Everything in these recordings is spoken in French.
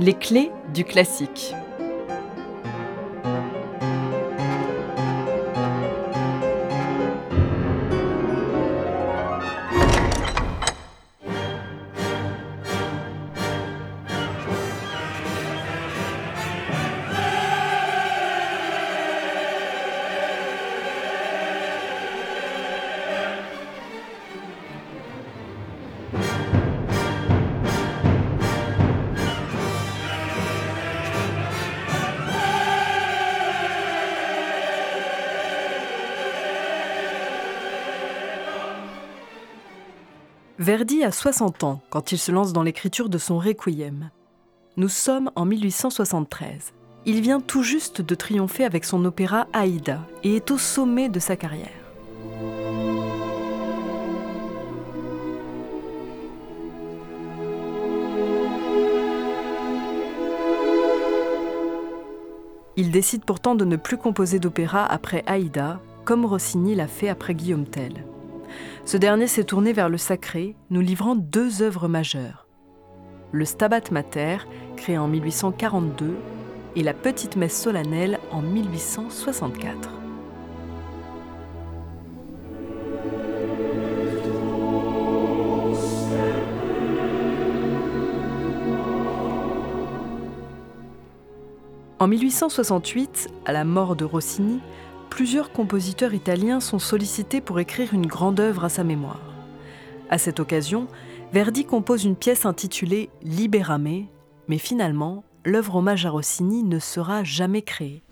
Les clés du classique. Verdi a 60 ans quand il se lance dans l'écriture de son Requiem. Nous sommes en 1873. Il vient tout juste de triompher avec son opéra Aïda et est au sommet de sa carrière. Il décide pourtant de ne plus composer d'opéra après Aïda, comme Rossini l'a fait après Guillaume Tell. Ce dernier s'est tourné vers le sacré, nous livrant deux œuvres majeures. Le Stabat Mater, créé en 1842, et la Petite Messe solennelle en 1864. En 1868, à la mort de Rossini, plusieurs compositeurs italiens sont sollicités pour écrire une grande œuvre à sa mémoire. À cette occasion, Verdi compose une pièce intitulée Liberame, mais finalement, l'œuvre hommage à Rossini ne sera jamais créée.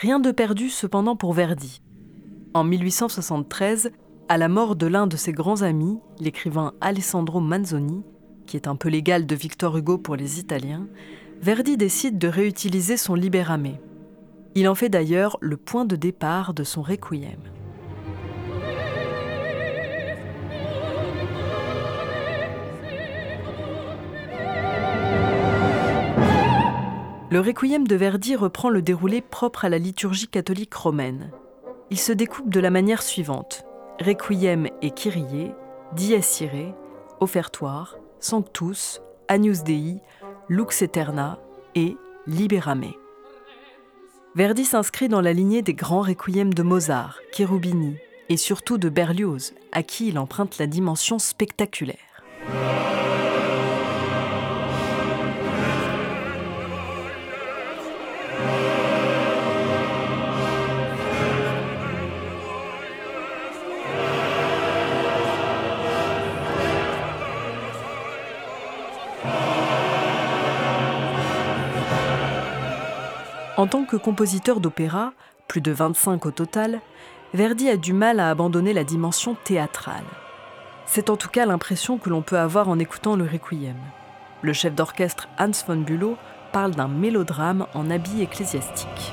Rien de perdu cependant pour Verdi. En 1873, à la mort de l'un de ses grands amis, l'écrivain Alessandro Manzoni, qui est un peu l'égal de Victor Hugo pour les Italiens, Verdi décide de réutiliser son Liberame. Il en fait d'ailleurs le point de départ de son Requiem. Le requiem de Verdi reprend le déroulé propre à la liturgie catholique romaine. Il se découpe de la manière suivante Requiem et Kyrie, Dies Irae, Offertoire, Sanctus, Agnus Dei, Lux Eterna et Liberame. Verdi s'inscrit dans la lignée des grands requiems de Mozart, Cherubini et surtout de Berlioz, à qui il emprunte la dimension spectaculaire. En tant que compositeur d'opéra, plus de 25 au total, Verdi a du mal à abandonner la dimension théâtrale. C'est en tout cas l'impression que l'on peut avoir en écoutant le Requiem. Le chef d'orchestre Hans von Bülow parle d'un mélodrame en habit ecclésiastique.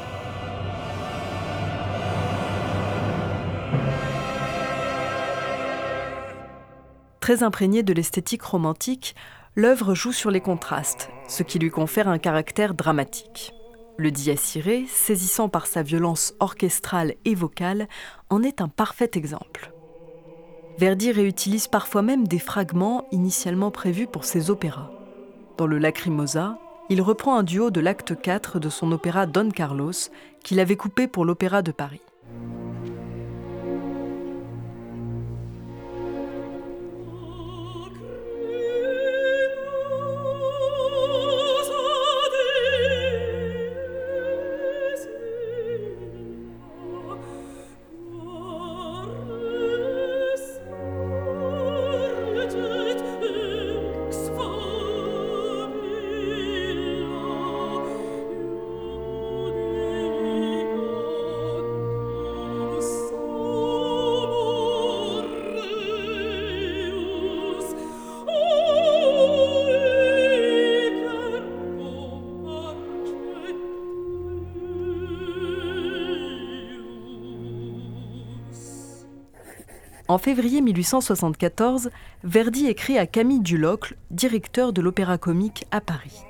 Très imprégné de l'esthétique romantique, l'œuvre joue sur les contrastes, ce qui lui confère un caractère dramatique. Le diaciré, saisissant par sa violence orchestrale et vocale, en est un parfait exemple. Verdi réutilise parfois même des fragments initialement prévus pour ses opéras. Dans le Lacrimosa, il reprend un duo de l'acte 4 de son opéra Don Carlos qu'il avait coupé pour l'Opéra de Paris. En février 1874, Verdi écrit à Camille Dulocle, directeur de l'Opéra Comique à Paris.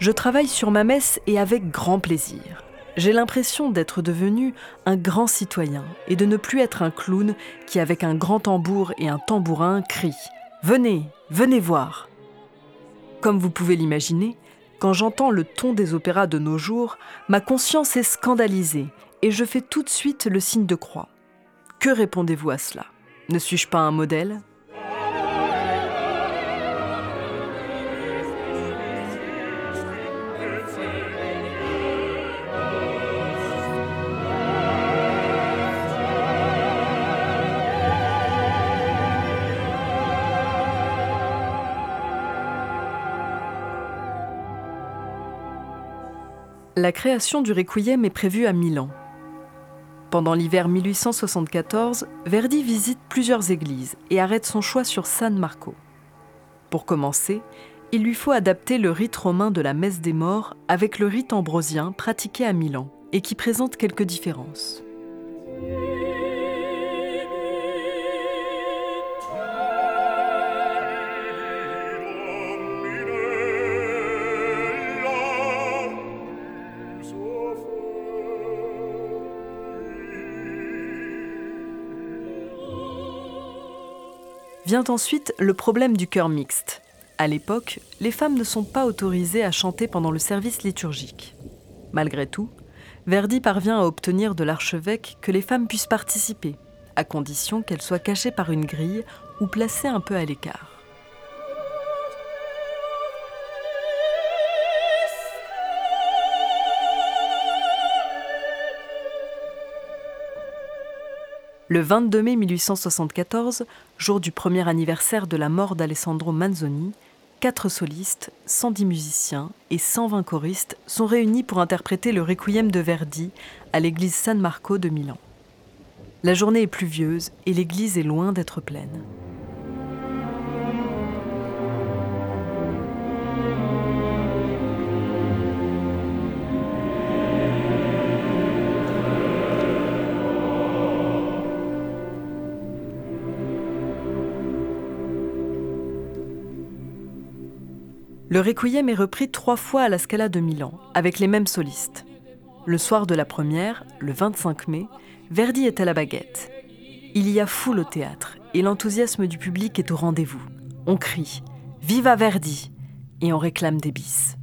Je travaille sur ma messe et avec grand plaisir. J'ai l'impression d'être devenu un grand citoyen et de ne plus être un clown qui, avec un grand tambour et un tambourin, crie Venez, venez voir Comme vous pouvez l'imaginer, quand j'entends le ton des opéras de nos jours, ma conscience est scandalisée et je fais tout de suite le signe de croix. Que répondez-vous à cela? Ne suis-je pas un modèle? La création du Requiem est prévue à Milan. Pendant l'hiver 1874, Verdi visite plusieurs églises et arrête son choix sur San Marco. Pour commencer, il lui faut adapter le rite romain de la messe des morts avec le rite ambrosien pratiqué à Milan et qui présente quelques différences. Vient ensuite le problème du chœur mixte. À l'époque, les femmes ne sont pas autorisées à chanter pendant le service liturgique. Malgré tout, Verdi parvient à obtenir de l'archevêque que les femmes puissent participer, à condition qu'elles soient cachées par une grille ou placées un peu à l'écart. Le 22 mai 1874, jour du premier anniversaire de la mort d'Alessandro Manzoni, quatre solistes, 110 musiciens et 120 choristes sont réunis pour interpréter le Requiem de Verdi à l'église San Marco de Milan. La journée est pluvieuse et l'église est loin d'être pleine. Le requiem est repris trois fois à la Scala de Milan, avec les mêmes solistes. Le soir de la première, le 25 mai, Verdi est à la baguette. Il y a foule au théâtre et l'enthousiasme du public est au rendez-vous. On crie Viva Verdi et on réclame des bis.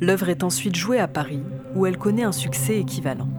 L'œuvre est ensuite jouée à Paris, où elle connaît un succès équivalent.